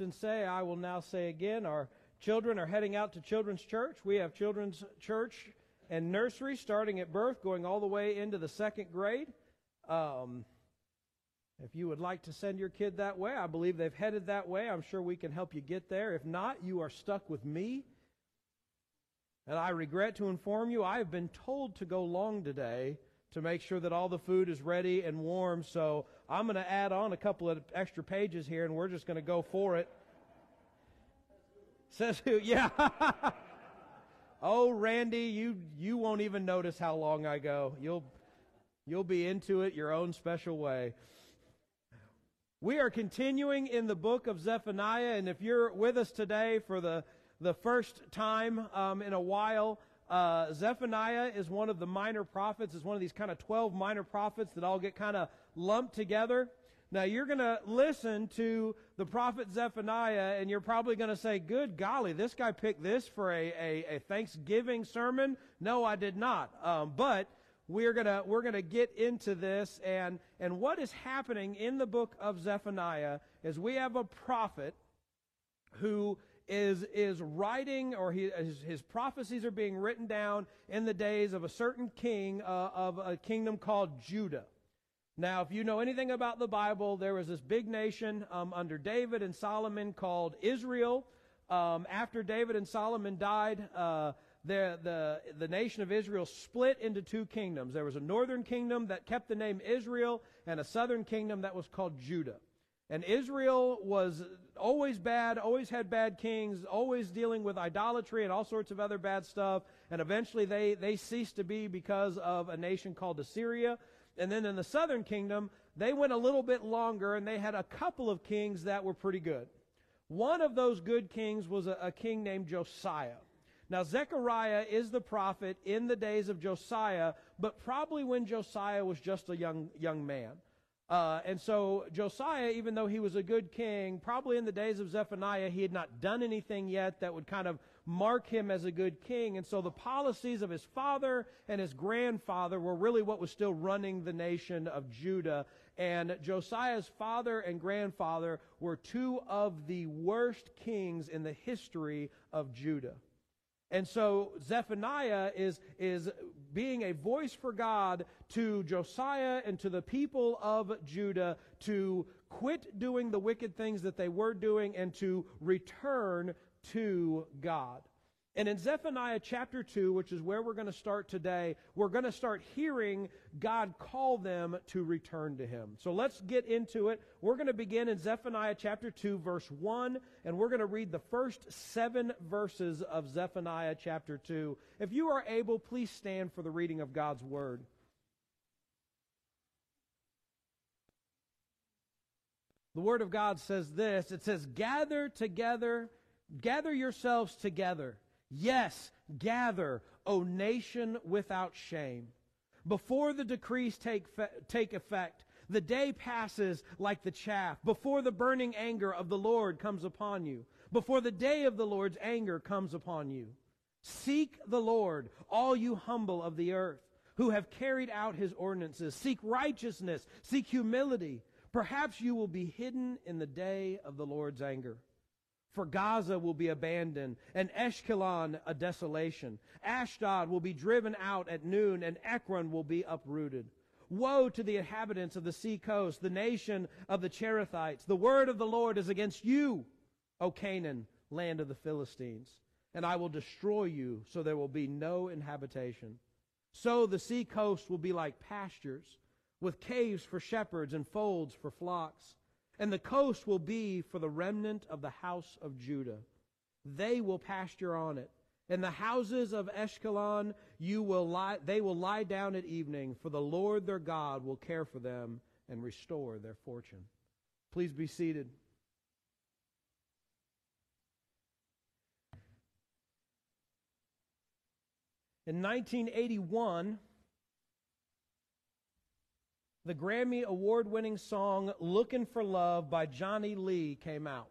often say, I will now say again, our children are heading out to children's church. We have children's church and nursery starting at birth, going all the way into the second grade. Um, if you would like to send your kid that way, I believe they've headed that way. I'm sure we can help you get there. If not, you are stuck with me. And I regret to inform you, I have been told to go long today to make sure that all the food is ready and warm. So I'm going to add on a couple of extra pages here, and we're just going to go for it. Says who? Yeah. oh, Randy, you you won't even notice how long I go. You'll you'll be into it your own special way. We are continuing in the book of Zephaniah, and if you're with us today for the the first time um, in a while, uh, Zephaniah is one of the minor prophets. Is one of these kind of 12 minor prophets that all get kind of lumped together. Now, you're going to listen to the prophet Zephaniah, and you're probably going to say, Good golly, this guy picked this for a, a, a Thanksgiving sermon. No, I did not. Um, but we're gonna we're gonna get into this and and what is happening in the book of Zephaniah is we have a prophet who is, is writing, or he, his, his, prophecies are being written down in the days of a certain king uh, of a kingdom called Judah. Now, if you know anything about the Bible, there was this big nation um, under David and Solomon called Israel. Um, after David and Solomon died, uh, the, the, the nation of Israel split into two kingdoms. There was a northern kingdom that kept the name Israel, and a southern kingdom that was called Judah. And Israel was always bad, always had bad kings, always dealing with idolatry and all sorts of other bad stuff. And eventually they, they ceased to be because of a nation called Assyria. And then in the southern kingdom, they went a little bit longer and they had a couple of kings that were pretty good. One of those good kings was a, a king named Josiah. Now, Zechariah is the prophet in the days of Josiah, but probably when Josiah was just a young, young man. Uh, and so Josiah, even though he was a good king, probably in the days of Zephaniah, he had not done anything yet that would kind of mark him as a good king. And so the policies of his father and his grandfather were really what was still running the nation of Judah. And Josiah's father and grandfather were two of the worst kings in the history of Judah. And so Zephaniah is, is being a voice for God to Josiah and to the people of Judah to quit doing the wicked things that they were doing and to return to God. And in Zephaniah chapter 2, which is where we're going to start today, we're going to start hearing God call them to return to Him. So let's get into it. We're going to begin in Zephaniah chapter 2, verse 1, and we're going to read the first seven verses of Zephaniah chapter 2. If you are able, please stand for the reading of God's Word. The Word of God says this it says, Gather together, gather yourselves together Yes, gather, O nation without shame. Before the decrees take, take effect, the day passes like the chaff, before the burning anger of the Lord comes upon you, before the day of the Lord's anger comes upon you. Seek the Lord, all you humble of the earth, who have carried out his ordinances. Seek righteousness, seek humility. Perhaps you will be hidden in the day of the Lord's anger. For Gaza will be abandoned, and Ashkelon a desolation. Ashdod will be driven out at noon, and Ekron will be uprooted. Woe to the inhabitants of the sea coast, the nation of the Cherethites. The word of the Lord is against you, O Canaan, land of the Philistines. And I will destroy you, so there will be no inhabitation. So the sea coast will be like pastures, with caves for shepherds and folds for flocks and the coast will be for the remnant of the house of Judah. They will pasture on it. In the houses of Ashkelon, you will lie, they will lie down at evening, for the Lord their God will care for them and restore their fortune. Please be seated. In 1981, the Grammy award winning song Looking for Love by Johnny Lee came out.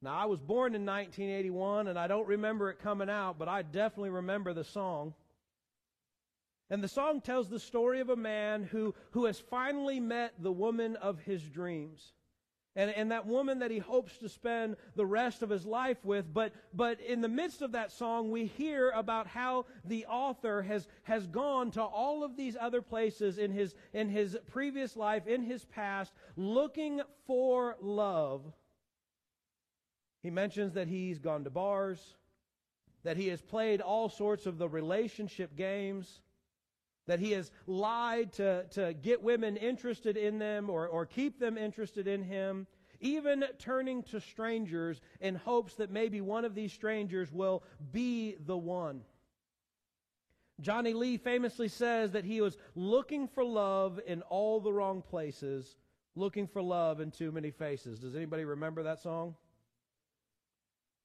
Now, I was born in 1981 and I don't remember it coming out, but I definitely remember the song. And the song tells the story of a man who, who has finally met the woman of his dreams. And, and that woman that he hopes to spend the rest of his life with. But, but in the midst of that song, we hear about how the author has, has gone to all of these other places in his, in his previous life, in his past, looking for love. He mentions that he's gone to bars, that he has played all sorts of the relationship games that he has lied to, to get women interested in them or, or keep them interested in him, even turning to strangers in hopes that maybe one of these strangers will be the one. Johnny Lee famously says that he was looking for love in all the wrong places, looking for love in too many faces. Does anybody remember that song?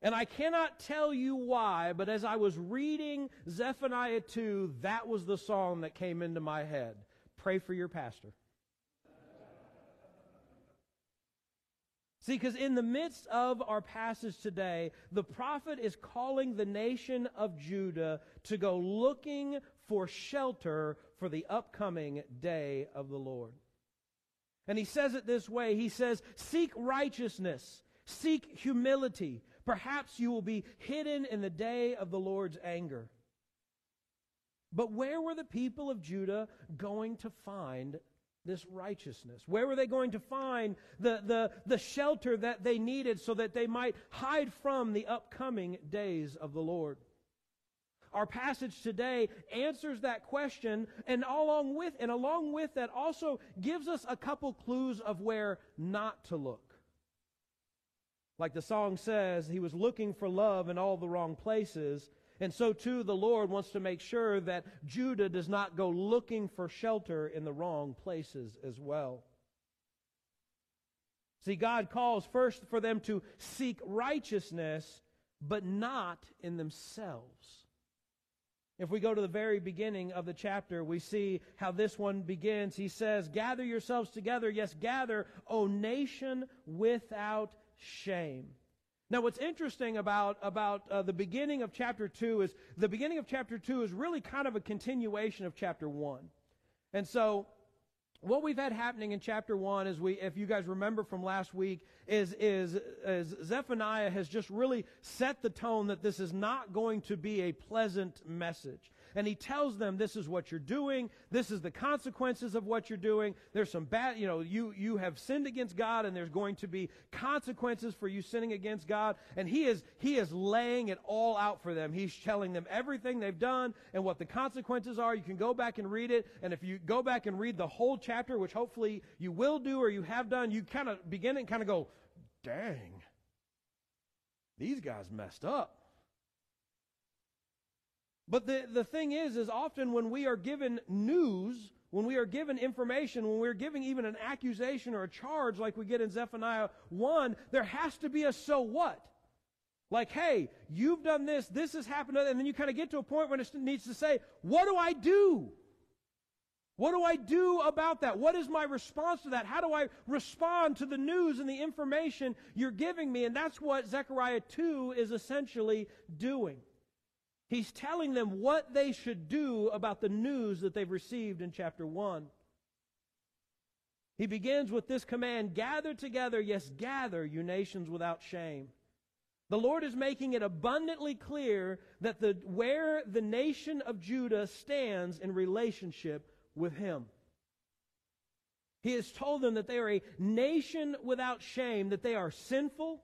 And I cannot tell you why, but as I was reading Zephaniah 2, that was the song that came into my head. Pray for your pastor. See, because in the midst of our passage today, the prophet is calling the nation of Judah to go looking for shelter for the upcoming day of the Lord. And he says it this way He says, Seek righteousness, seek humility, Perhaps you will be hidden in the day of the Lord's anger. But where were the people of Judah going to find this righteousness? Where were they going to find the, the, the shelter that they needed so that they might hide from the upcoming days of the Lord? Our passage today answers that question and along with and along with that also gives us a couple clues of where not to look. Like the song says, he was looking for love in all the wrong places. And so too, the Lord wants to make sure that Judah does not go looking for shelter in the wrong places as well. See, God calls first for them to seek righteousness, but not in themselves. If we go to the very beginning of the chapter, we see how this one begins. He says, Gather yourselves together, yes, gather, O nation without shame. Now, what's interesting about, about uh, the beginning of chapter 2 is the beginning of chapter 2 is really kind of a continuation of chapter 1. And so, what we've had happening in chapter 1 is we, if you guys remember from last week, is, is, is Zephaniah has just really set the tone that this is not going to be a pleasant message and he tells them this is what you're doing, this is the consequences of what you're doing. There's some bad, you know, you, you have sinned against God and there's going to be consequences for you sinning against God. And he is, he is laying it all out for them. He's telling them everything they've done and what the consequences are. You can go back and read it. And if you go back and read the whole chapter, which hopefully you will do or you have done, you kind of begin and kind of go, dang, these guys messed up. But the, the thing is, is often when we are given news, when we are given information, when we're giving even an accusation or a charge like we get in Zephaniah 1, there has to be a so what. Like, hey, you've done this, this has happened, and then you kind of get to a point when it needs to say, what do I do? What do I do about that? What is my response to that? How do I respond to the news and the information you're giving me? And that's what Zechariah 2 is essentially doing. He's telling them what they should do about the news that they've received in chapter 1. He begins with this command Gather together, yes, gather, you nations without shame. The Lord is making it abundantly clear that the, where the nation of Judah stands in relationship with Him. He has told them that they are a nation without shame, that they are sinful,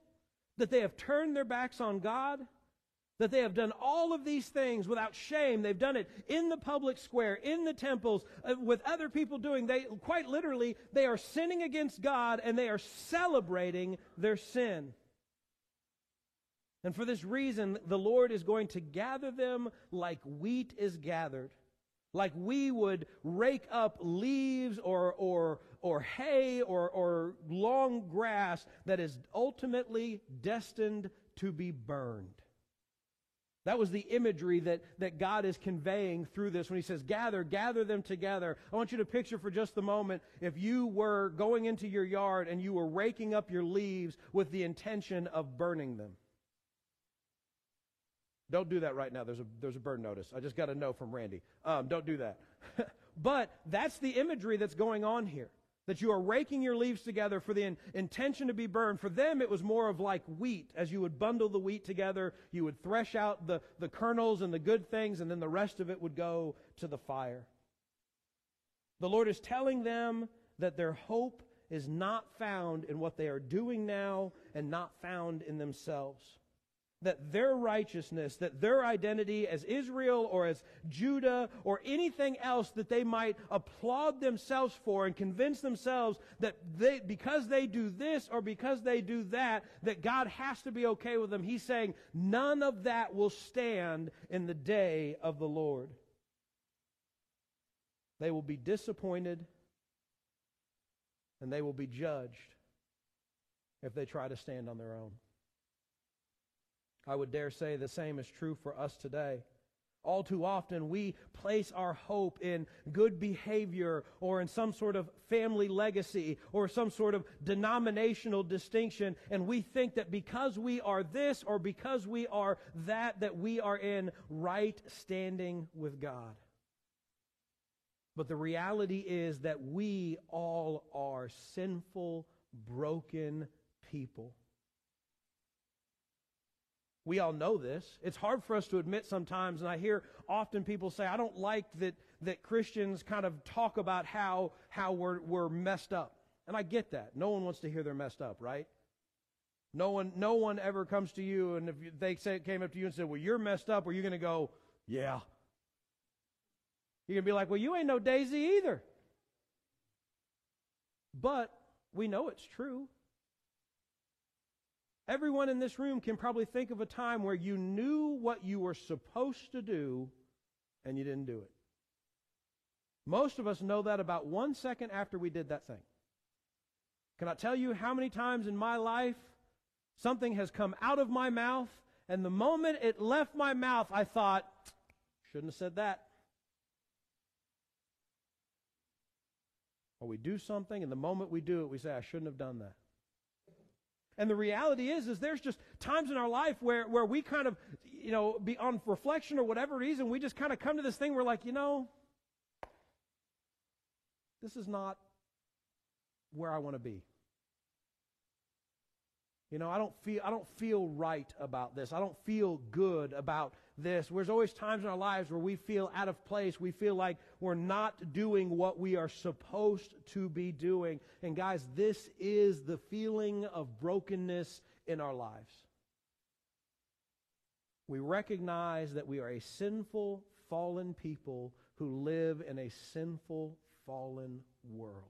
that they have turned their backs on God, that they have done all of these things without shame. They've done it in the public square, in the temples, uh, with other people doing. They quite literally they are sinning against God and they are celebrating their sin. And for this reason, the Lord is going to gather them like wheat is gathered. Like we would rake up leaves or, or, or hay or, or long grass that is ultimately destined to be burned. That was the imagery that, that God is conveying through this when he says, gather, gather them together. I want you to picture for just a moment if you were going into your yard and you were raking up your leaves with the intention of burning them. Don't do that right now. There's a, there's a burn notice. I just got a no from Randy. Um, don't do that. but that's the imagery that's going on here. That you are raking your leaves together for the in- intention to be burned. For them, it was more of like wheat. As you would bundle the wheat together, you would thresh out the, the kernels and the good things, and then the rest of it would go to the fire. The Lord is telling them that their hope is not found in what they are doing now and not found in themselves that their righteousness, that their identity as Israel or as Judah or anything else that they might applaud themselves for and convince themselves that they, because they do this or because they do that, that God has to be okay with them. He's saying none of that will stand in the day of the Lord. They will be disappointed and they will be judged if they try to stand on their own. I would dare say the same is true for us today. All too often, we place our hope in good behavior or in some sort of family legacy or some sort of denominational distinction, and we think that because we are this or because we are that, that we are in right standing with God. But the reality is that we all are sinful, broken people. We all know this. It's hard for us to admit sometimes, and I hear often people say, I don't like that, that Christians kind of talk about how, how we're, we're messed up. And I get that. No one wants to hear they're messed up, right? No one, no one ever comes to you, and if they say, came up to you and said, Well, you're messed up, are you going to go, Yeah? You're going to be like, Well, you ain't no daisy either. But we know it's true. Everyone in this room can probably think of a time where you knew what you were supposed to do and you didn't do it. Most of us know that about one second after we did that thing. Can I tell you how many times in my life something has come out of my mouth, and the moment it left my mouth, I thought, shouldn't have said that. Or we do something, and the moment we do it, we say, I shouldn't have done that. And the reality is, is there's just times in our life where, where we kind of, you know, be on reflection or whatever reason, we just kind of come to this thing where like, you know, this is not where I want to be. You know, I don't feel I don't feel right about this. I don't feel good about this. There's always times in our lives where we feel out of place. We feel like we're not doing what we are supposed to be doing. And guys, this is the feeling of brokenness in our lives. We recognize that we are a sinful, fallen people who live in a sinful, fallen world.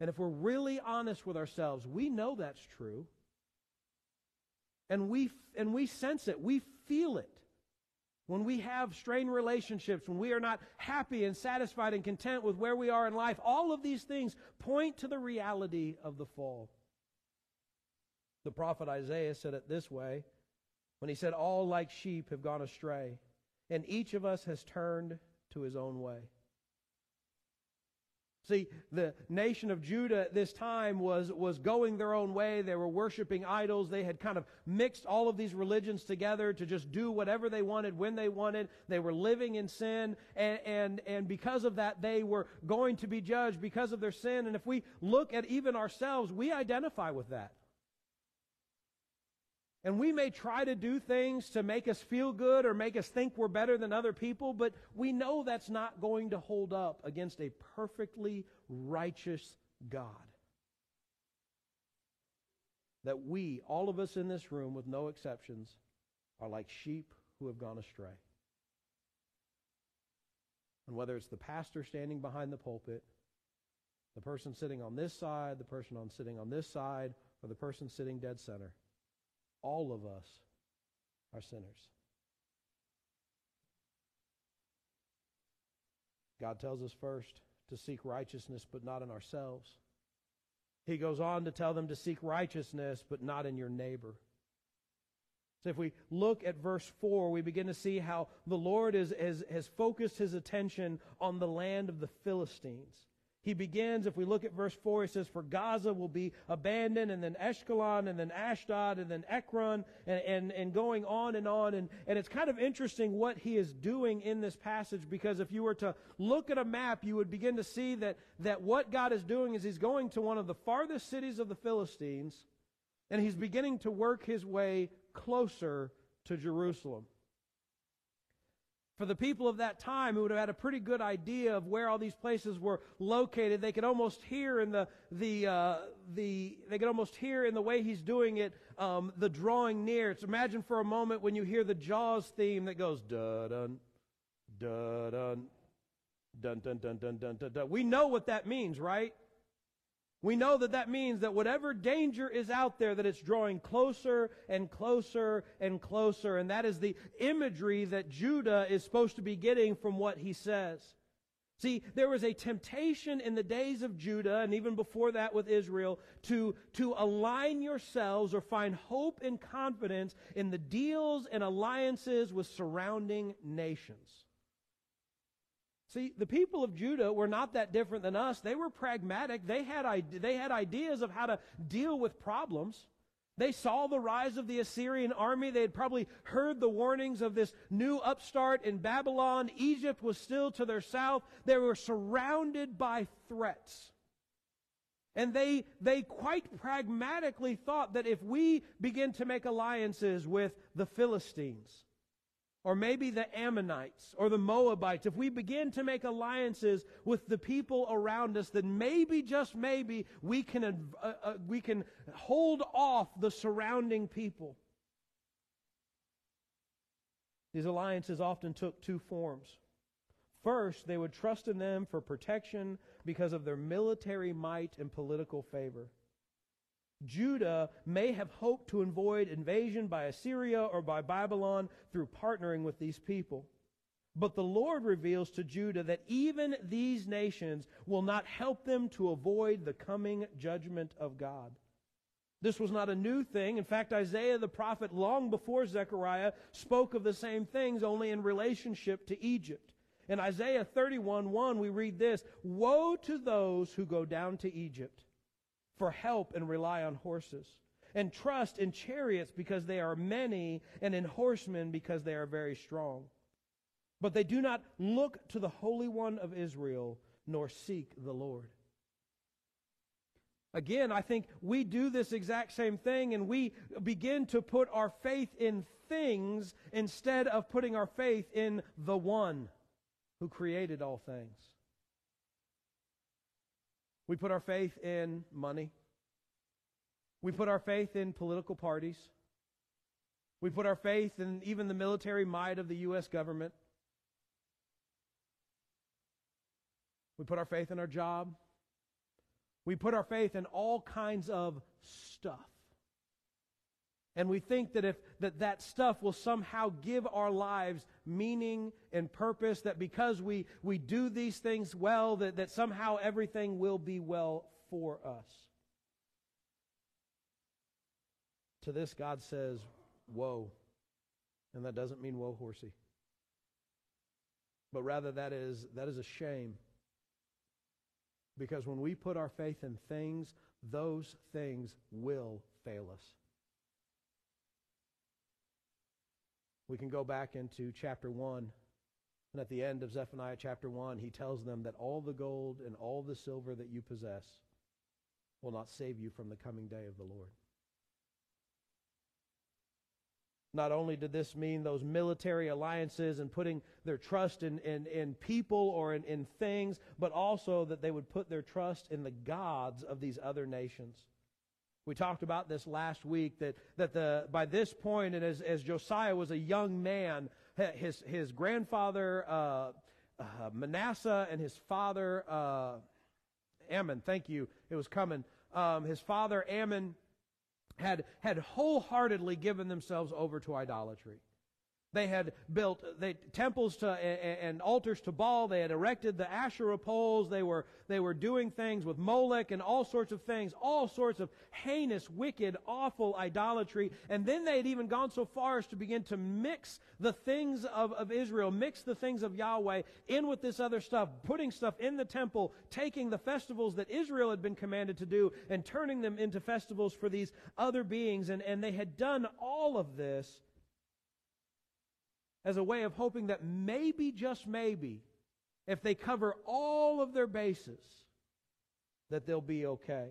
And if we're really honest with ourselves, we know that's true. And we, and we sense it. We feel it. When we have strained relationships, when we are not happy and satisfied and content with where we are in life, all of these things point to the reality of the fall. The prophet Isaiah said it this way when he said, All like sheep have gone astray, and each of us has turned to his own way. See, the nation of Judah at this time was, was going their own way. They were worshiping idols. They had kind of mixed all of these religions together to just do whatever they wanted when they wanted. They were living in sin. And, and, and because of that, they were going to be judged because of their sin. And if we look at even ourselves, we identify with that. And we may try to do things to make us feel good or make us think we're better than other people, but we know that's not going to hold up against a perfectly righteous God. That we, all of us in this room, with no exceptions, are like sheep who have gone astray. And whether it's the pastor standing behind the pulpit, the person sitting on this side, the person on sitting on this side, or the person sitting dead center, all of us are sinners. God tells us first to seek righteousness, but not in ourselves. He goes on to tell them to seek righteousness, but not in your neighbor. So if we look at verse 4, we begin to see how the Lord is, has, has focused his attention on the land of the Philistines. He begins, if we look at verse 4, he says, For Gaza will be abandoned, and then Ashkelon, and then Ashdod, and then Ekron, and, and, and going on and on. And, and it's kind of interesting what he is doing in this passage because if you were to look at a map, you would begin to see that, that what God is doing is he's going to one of the farthest cities of the Philistines, and he's beginning to work his way closer to Jerusalem for the people of that time who would have had a pretty good idea of where all these places were located, they could almost hear in the the uh, the they could almost hear in the way he's doing it um, the drawing near. So imagine for a moment when you hear the Jaws theme that goes dun dun dun dun dun dun dun dun dun. We know what that means, right? We know that that means that whatever danger is out there, that it's drawing closer and closer and closer. And that is the imagery that Judah is supposed to be getting from what he says. See, there was a temptation in the days of Judah, and even before that with Israel, to, to align yourselves or find hope and confidence in the deals and alliances with surrounding nations. See, the people of Judah were not that different than us. They were pragmatic. They had, they had ideas of how to deal with problems. They saw the rise of the Assyrian army. They had probably heard the warnings of this new upstart in Babylon. Egypt was still to their south. They were surrounded by threats. And they, they quite pragmatically thought that if we begin to make alliances with the Philistines, or maybe the Ammonites or the Moabites, if we begin to make alliances with the people around us, then maybe, just maybe, we can, uh, uh, we can hold off the surrounding people. These alliances often took two forms. First, they would trust in them for protection because of their military might and political favor. Judah may have hoped to avoid invasion by Assyria or by Babylon through partnering with these people. But the Lord reveals to Judah that even these nations will not help them to avoid the coming judgment of God. This was not a new thing. In fact, Isaiah the prophet, long before Zechariah, spoke of the same things, only in relationship to Egypt. In Isaiah 31 1, we read this Woe to those who go down to Egypt for help and rely on horses, and trust in chariots because they are many, and in horsemen because they are very strong. But they do not look to the Holy One of Israel, nor seek the Lord. Again, I think we do this exact same thing and we begin to put our faith in things instead of putting our faith in the one who created all things. We put our faith in money. We put our faith in political parties. We put our faith in even the military might of the U.S. government. We put our faith in our job. We put our faith in all kinds of stuff. And we think that if that, that stuff will somehow give our lives meaning and purpose, that because we, we do these things well, that, that somehow everything will be well for us. To this, God says, Woe. And that doesn't mean woe horsey. But rather that is that is a shame. Because when we put our faith in things, those things will fail us. We can go back into chapter 1. And at the end of Zephaniah chapter 1, he tells them that all the gold and all the silver that you possess will not save you from the coming day of the Lord. Not only did this mean those military alliances and putting their trust in, in, in people or in, in things, but also that they would put their trust in the gods of these other nations. We talked about this last week that, that the, by this point, and as, as Josiah was a young man, his, his grandfather uh, uh, Manasseh and his father uh, Amon, thank you, it was coming. Um, his father Amon had, had wholeheartedly given themselves over to idolatry. They had built they, temples to, and, and altars to Baal. They had erected the Asherah poles. They were, they were doing things with Molech and all sorts of things, all sorts of heinous, wicked, awful idolatry. And then they had even gone so far as to begin to mix the things of, of Israel, mix the things of Yahweh in with this other stuff, putting stuff in the temple, taking the festivals that Israel had been commanded to do and turning them into festivals for these other beings. And, and they had done all of this as a way of hoping that maybe, just maybe, if they cover all of their bases, that they'll be okay.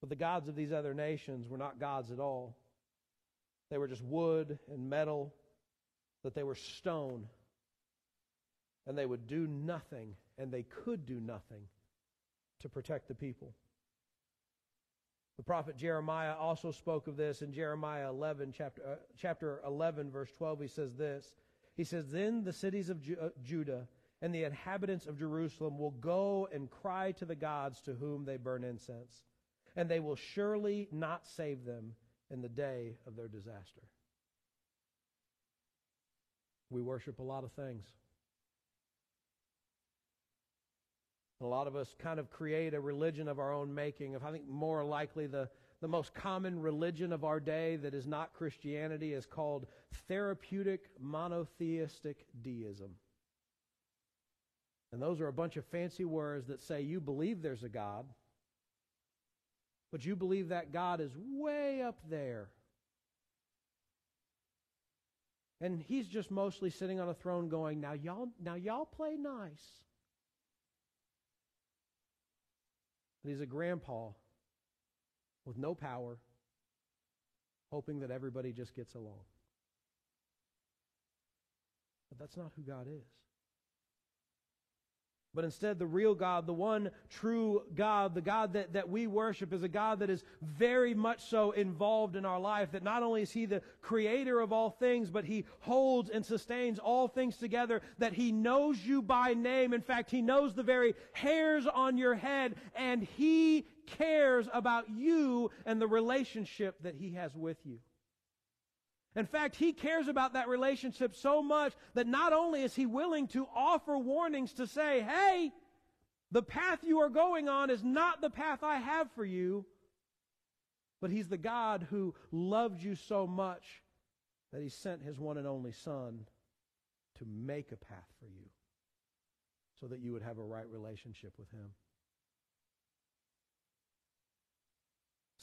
But the gods of these other nations were not gods at all. They were just wood and metal, that they were stone. And they would do nothing, and they could do nothing to protect the people. The prophet Jeremiah also spoke of this in Jeremiah 11, chapter, uh, chapter 11, verse 12. He says this. He says, Then the cities of Ju- uh, Judah and the inhabitants of Jerusalem will go and cry to the gods to whom they burn incense, and they will surely not save them in the day of their disaster. We worship a lot of things. A lot of us kind of create a religion of our own making. If I think more likely the, the most common religion of our day that is not Christianity is called therapeutic monotheistic deism. And those are a bunch of fancy words that say you believe there's a God, but you believe that God is way up there. And he's just mostly sitting on a throne going, "Now y'all now y'all play nice." And he's a grandpa with no power, hoping that everybody just gets along. But that's not who God is. But instead, the real God, the one true God, the God that, that we worship, is a God that is very much so involved in our life. That not only is He the creator of all things, but He holds and sustains all things together. That He knows you by name. In fact, He knows the very hairs on your head, and He cares about you and the relationship that He has with you. In fact, he cares about that relationship so much that not only is he willing to offer warnings to say, hey, the path you are going on is not the path I have for you, but he's the God who loved you so much that he sent his one and only Son to make a path for you so that you would have a right relationship with him.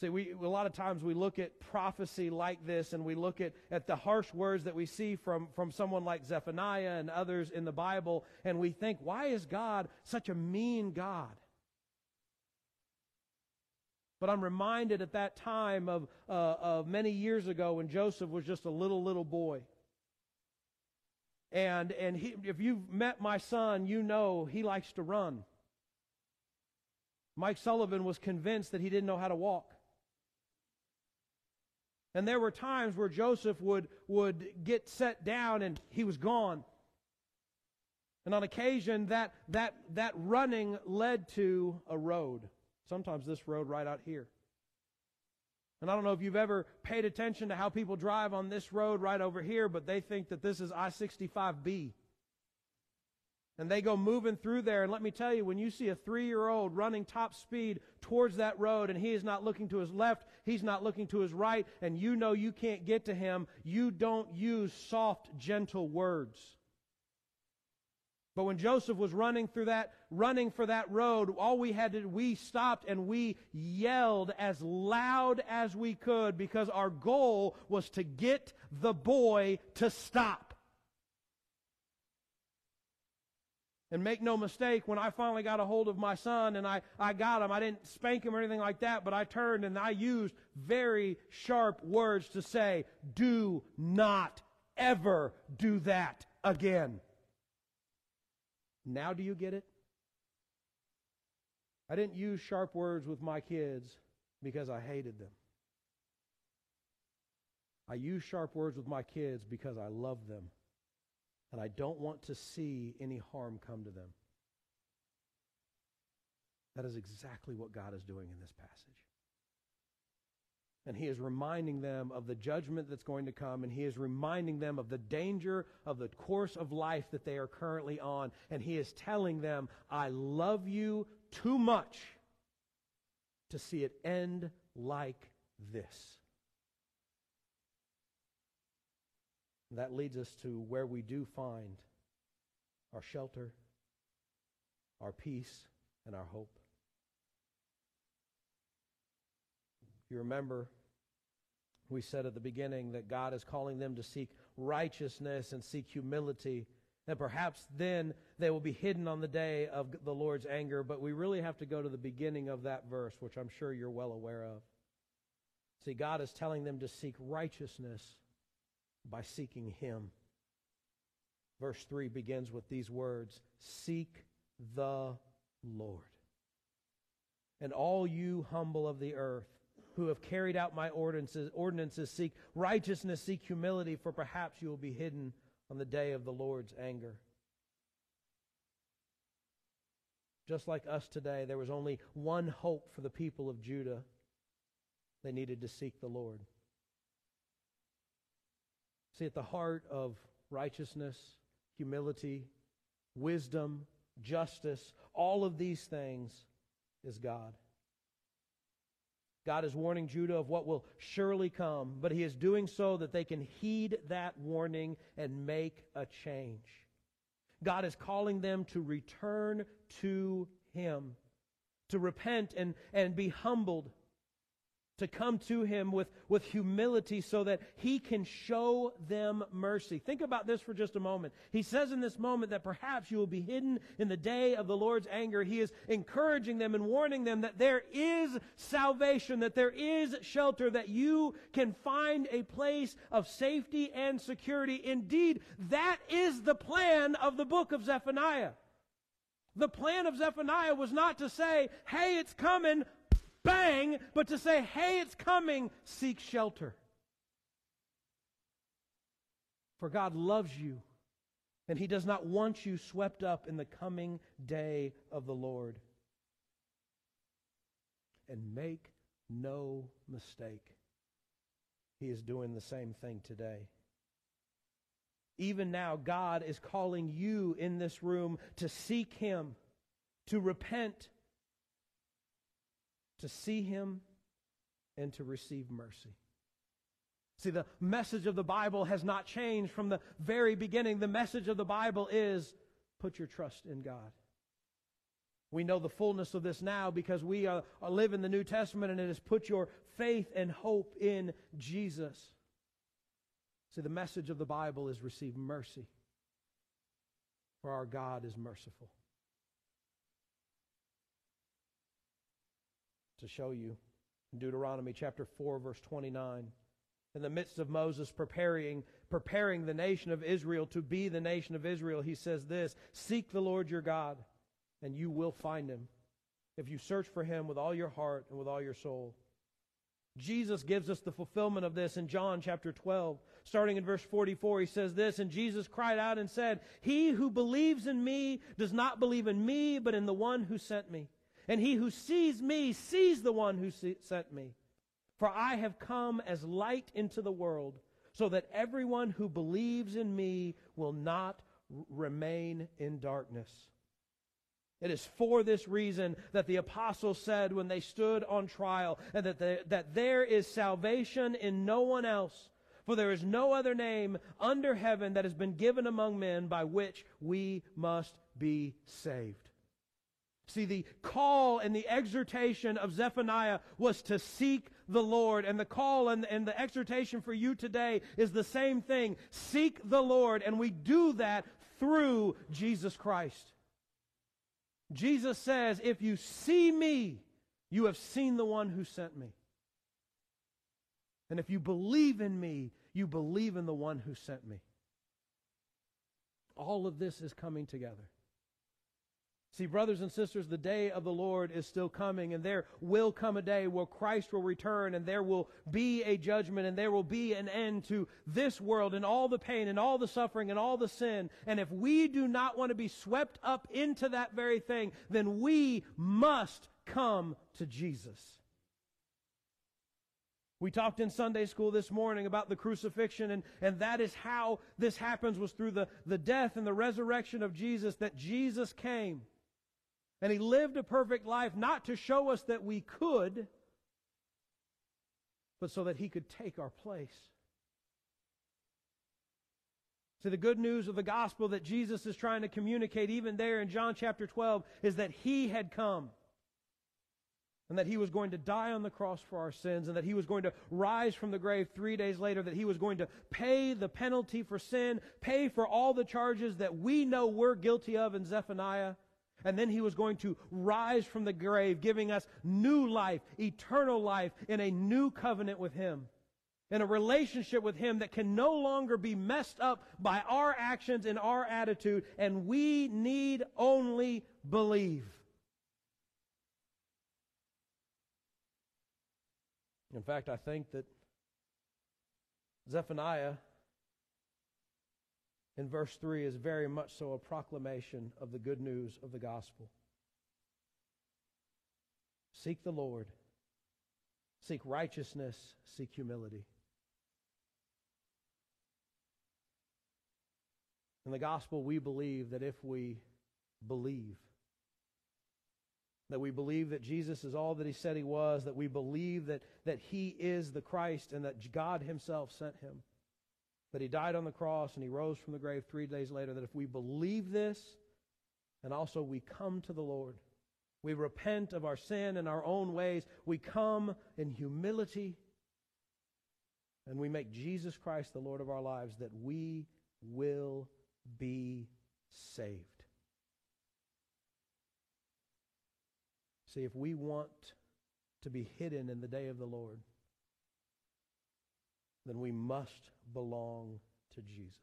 See, we, a lot of times we look at prophecy like this and we look at, at the harsh words that we see from, from someone like Zephaniah and others in the Bible, and we think, why is God such a mean God? But I'm reminded at that time of, uh, of many years ago when Joseph was just a little, little boy. And, and he, if you've met my son, you know he likes to run. Mike Sullivan was convinced that he didn't know how to walk. And there were times where Joseph would, would get set down and he was gone. And on occasion, that, that, that running led to a road. Sometimes this road right out here. And I don't know if you've ever paid attention to how people drive on this road right over here, but they think that this is I 65B. And they go moving through there. And let me tell you, when you see a three year old running top speed towards that road and he is not looking to his left, he's not looking to his right, and you know you can't get to him, you don't use soft, gentle words. But when Joseph was running through that, running for that road, all we had to, we stopped and we yelled as loud as we could because our goal was to get the boy to stop. And make no mistake, when I finally got a hold of my son and I, I got him, I didn't spank him or anything like that, but I turned and I used very sharp words to say, do not ever do that again. Now do you get it? I didn't use sharp words with my kids because I hated them. I use sharp words with my kids because I love them and I don't want to see any harm come to them. That is exactly what God is doing in this passage. And he is reminding them of the judgment that's going to come, and he is reminding them of the danger of the course of life that they are currently on. And he is telling them, I love you too much to see it end like this. That leads us to where we do find our shelter, our peace, and our hope. You remember, we said at the beginning that God is calling them to seek righteousness and seek humility. And perhaps then they will be hidden on the day of the Lord's anger. But we really have to go to the beginning of that verse, which I'm sure you're well aware of. See, God is telling them to seek righteousness by seeking Him. Verse 3 begins with these words Seek the Lord. And all you humble of the earth, who have carried out my ordinances, ordinances seek righteousness, seek humility, for perhaps you will be hidden on the day of the Lord's anger. Just like us today, there was only one hope for the people of Judah. They needed to seek the Lord. See, at the heart of righteousness, humility, wisdom, justice, all of these things is God. God is warning Judah of what will surely come, but he is doing so that they can heed that warning and make a change. God is calling them to return to him, to repent and, and be humbled to come to him with, with humility so that he can show them mercy. Think about this for just a moment. He says in this moment that perhaps you will be hidden in the day of the Lord's anger. He is encouraging them and warning them that there is salvation, that there is shelter, that you can find a place of safety and security. Indeed, that is the plan of the book of Zephaniah. The plan of Zephaniah was not to say, hey, it's coming, bang, but to say, hey, it's coming, seek shelter. For God loves you, and He does not want you swept up in the coming day of the Lord. And make no mistake, He is doing the same thing today. Even now, God is calling you in this room to seek Him, to repent, to see him and to receive mercy. See, the message of the Bible has not changed from the very beginning. The message of the Bible is put your trust in God. We know the fullness of this now because we are, are live in the New Testament and it is put your faith and hope in Jesus. See, the message of the Bible is receive mercy, for our God is merciful. To show you. In Deuteronomy chapter 4 verse 29. In the midst of Moses preparing preparing the nation of Israel to be the nation of Israel, he says this, "Seek the Lord your God, and you will find him, if you search for him with all your heart and with all your soul." Jesus gives us the fulfillment of this in John chapter 12. Starting in verse 44, he says this, And Jesus cried out and said, He who believes in me does not believe in me, but in the one who sent me. And he who sees me sees the one who sent me. For I have come as light into the world, so that everyone who believes in me will not remain in darkness. It is for this reason that the apostles said when they stood on trial, and that, that there is salvation in no one else. For there is no other name under heaven that has been given among men by which we must be saved. See, the call and the exhortation of Zephaniah was to seek the Lord. And the call and, and the exhortation for you today is the same thing. Seek the Lord. And we do that through Jesus Christ. Jesus says, if you see me, you have seen the one who sent me. And if you believe in me, you believe in the one who sent me. All of this is coming together. See, brothers and sisters, the day of the Lord is still coming, and there will come a day where Christ will return, and there will be a judgment, and there will be an end to this world, and all the pain, and all the suffering, and all the sin. And if we do not want to be swept up into that very thing, then we must come to Jesus. We talked in Sunday school this morning about the crucifixion, and, and that is how this happens was through the, the death and the resurrection of Jesus, that Jesus came. And he lived a perfect life, not to show us that we could, but so that he could take our place. See, the good news of the gospel that Jesus is trying to communicate, even there in John chapter 12, is that he had come and that he was going to die on the cross for our sins, and that he was going to rise from the grave three days later, that he was going to pay the penalty for sin, pay for all the charges that we know we're guilty of in Zephaniah, and then he was going to rise from the grave, giving us new life, eternal life, in a new covenant with him. In a relationship with Him that can no longer be messed up by our actions and our attitude, and we need only believe. In fact, I think that Zephaniah in verse 3 is very much so a proclamation of the good news of the gospel. Seek the Lord, seek righteousness, seek humility. In the gospel, we believe that if we believe, that we believe that Jesus is all that he said he was, that we believe that, that he is the Christ and that God himself sent him, that he died on the cross and he rose from the grave three days later, that if we believe this, and also we come to the Lord, we repent of our sin and our own ways, we come in humility, and we make Jesus Christ the Lord of our lives, that we will be saved. See, if we want to be hidden in the day of the Lord, then we must belong to Jesus.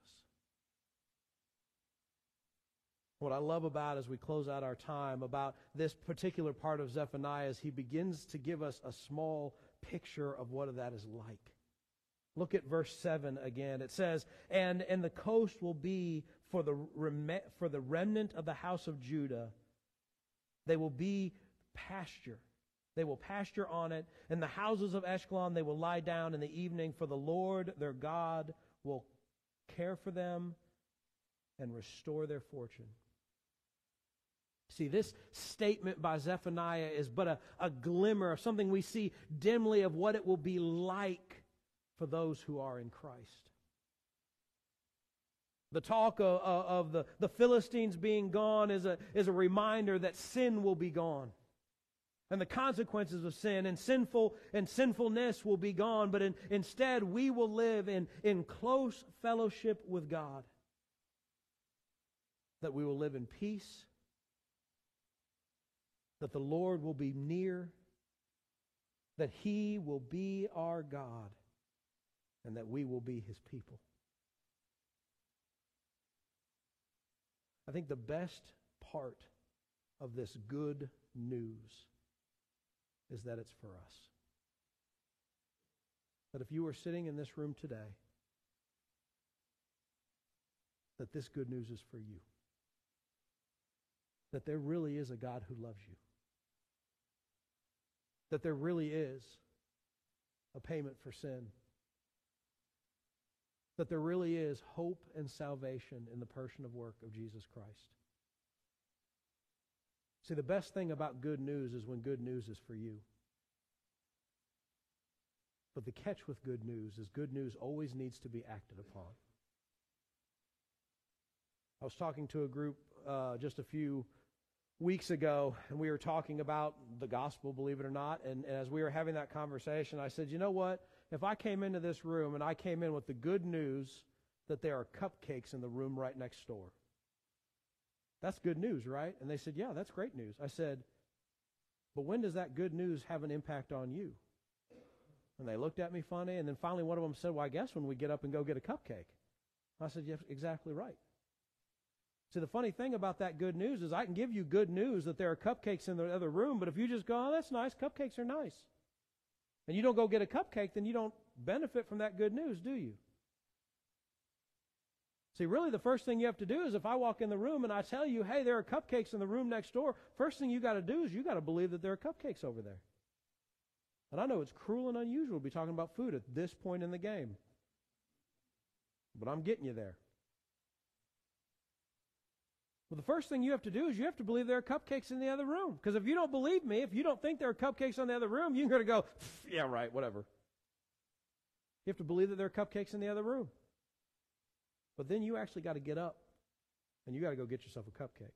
What I love about as we close out our time about this particular part of Zephaniah is he begins to give us a small picture of what that is like. Look at verse 7 again. It says, And, and the coast will be for the, rem- for the remnant of the house of Judah. They will be pasture. They will pasture on it. In the houses of Ashkelon they will lie down in the evening, for the Lord their God will care for them and restore their fortune. See, this statement by Zephaniah is but a, a glimmer of something we see dimly of what it will be like for those who are in Christ. The talk of, of, the, the Philistines being gone is a, is a reminder that sin will be gone and the consequences of sin and sinful and sinfulness will be gone, but in, instead we will live in, in close fellowship with God. That we will live in peace, that the Lord will be near, that He will be our God, and that we will be His people. I think the best part of this good news is that it's for us. That if you are sitting in this room today, that this good news is for you. That there really is a God who loves you. That there really is a payment for sin. That there really is hope and salvation in the person of work of Jesus Christ. See, the best thing about good news is when good news is for you. But the catch with good news is good news always needs to be acted upon. I was talking to a group uh, just a few weeks ago, and we were talking about the gospel, believe it or not. And, and as we were having that conversation, I said, you know what? If I came into this room and I came in with the good news that there are cupcakes in the room right next door, that's good news, right? And they said, Yeah, that's great news. I said, But when does that good news have an impact on you? And they looked at me funny, and then finally one of them said, Well, I guess when we get up and go get a cupcake. I said, Yes, exactly right. See, the funny thing about that good news is I can give you good news that there are cupcakes in the other room, but if you just go, Oh, that's nice, cupcakes are nice, and you don't go get a cupcake, then you don't benefit from that good news, do you? See, really, the first thing you have to do is if I walk in the room and I tell you, hey, there are cupcakes in the room next door, first thing you got to do is you got to believe that there are cupcakes over there. And I know it's cruel and unusual to be talking about food at this point in the game. But I'm getting you there. Well, the first thing you have to do is you have to believe there are cupcakes in the other room. Because if you don't believe me, if you don't think there are cupcakes in the other room, you're going to go, yeah, right, whatever. You have to believe that there are cupcakes in the other room. But then you actually got to get up and you got to go get yourself a cupcake.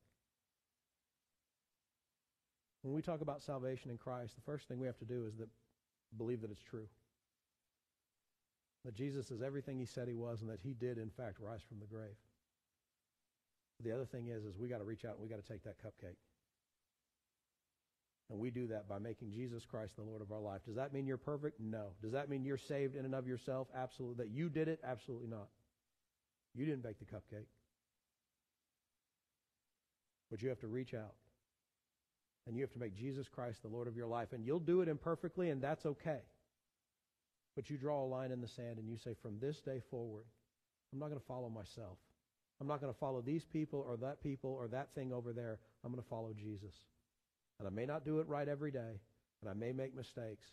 When we talk about salvation in Christ, the first thing we have to do is that believe that it's true. That Jesus is everything he said he was and that he did in fact rise from the grave. The other thing is is we got to reach out and we got to take that cupcake. And we do that by making Jesus Christ the Lord of our life. Does that mean you're perfect? No. Does that mean you're saved in and of yourself? Absolutely. That you did it? Absolutely not. You didn't bake the cupcake. But you have to reach out. And you have to make Jesus Christ the Lord of your life. And you'll do it imperfectly, and that's okay. But you draw a line in the sand and you say, from this day forward, I'm not going to follow myself. I'm not going to follow these people or that people or that thing over there. I'm going to follow Jesus. And I may not do it right every day, and I may make mistakes,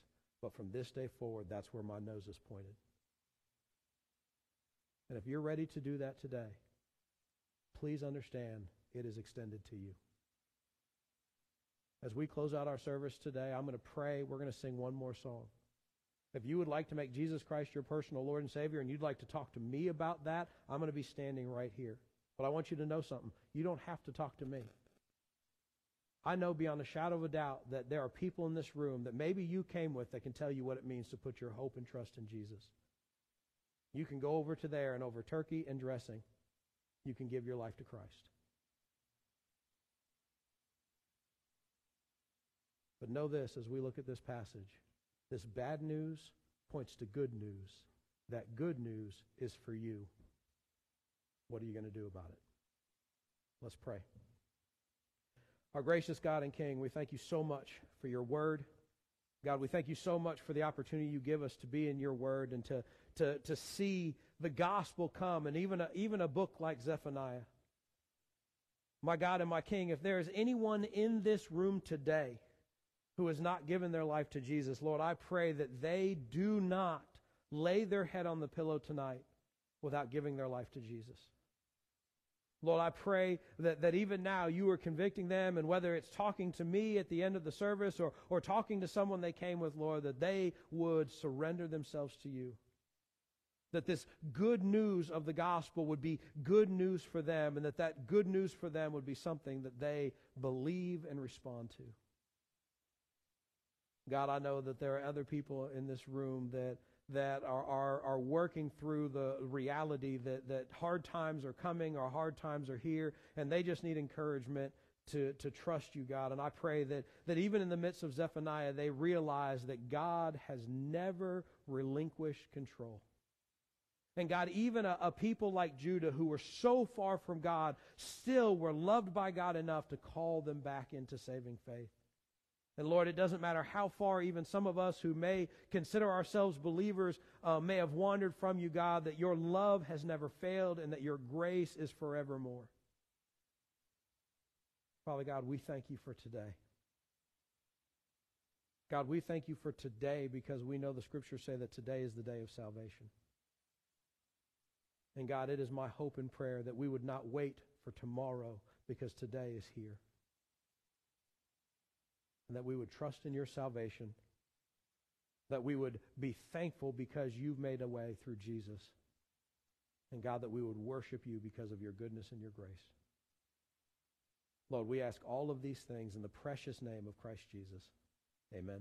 but from this day forward, that's where my nose is pointed. And if you're ready to do that today, please understand it is extended to you. As we close out our service today, I'm going to pray. We're going to sing one more song. If you would like to make Jesus Christ your personal Lord and Savior and you'd like to talk to me about that, I'm going to be standing right here. But I want you to know something. You don't have to talk to me. I know beyond a shadow of a doubt that there are people in this room that maybe you came with that can tell you what it means to put your hope and trust in Jesus. You can go over to there and over turkey and dressing, you can give your life to Christ. But know this as we look at this passage this bad news points to good news. That good news is for you. What are you going to do about it? Let's pray. Our gracious God and King, we thank you so much for your word. God, we thank you so much for the opportunity you give us to be in your word and to, to, to see the gospel come and even a, even a book like Zephaniah. My God and my King, if there is anyone in this room today who has not given their life to Jesus, Lord, I pray that they do not lay their head on the pillow tonight without giving their life to Jesus. Lord, I pray that, that even now you are convicting them, and whether it's talking to me at the end of the service or, or talking to someone they came with, Lord, that they would surrender themselves to you. That this good news of the gospel would be good news for them, and that that good news for them would be something that they believe and respond to. God, I know that there are other people in this room that that are, are, are working through the reality that, that hard times are coming or hard times are here, and they just need encouragement to, to trust you, God. And I pray that, that even in the midst of Zephaniah, they realize that God has never relinquished control. And God, even a, a, people like Judah who were so far from God still were loved by God enough to call them back into saving faith. And Lord, it doesn't matter how far even some of us who may consider ourselves believers uh, may have wandered from you, God, that your love has never failed and that your grace is forevermore. Father God, we thank you for today. God, we thank you for today because we know the scriptures say that today is the day of salvation. And God, it is my hope and prayer that we would not wait for tomorrow because today is here and that we would trust in your salvation, that we would be thankful because you've made a way through Jesus, and God, that we would worship you because of your goodness and your grace. Lord, we ask all of these things in the precious name of Christ Jesus. Amen.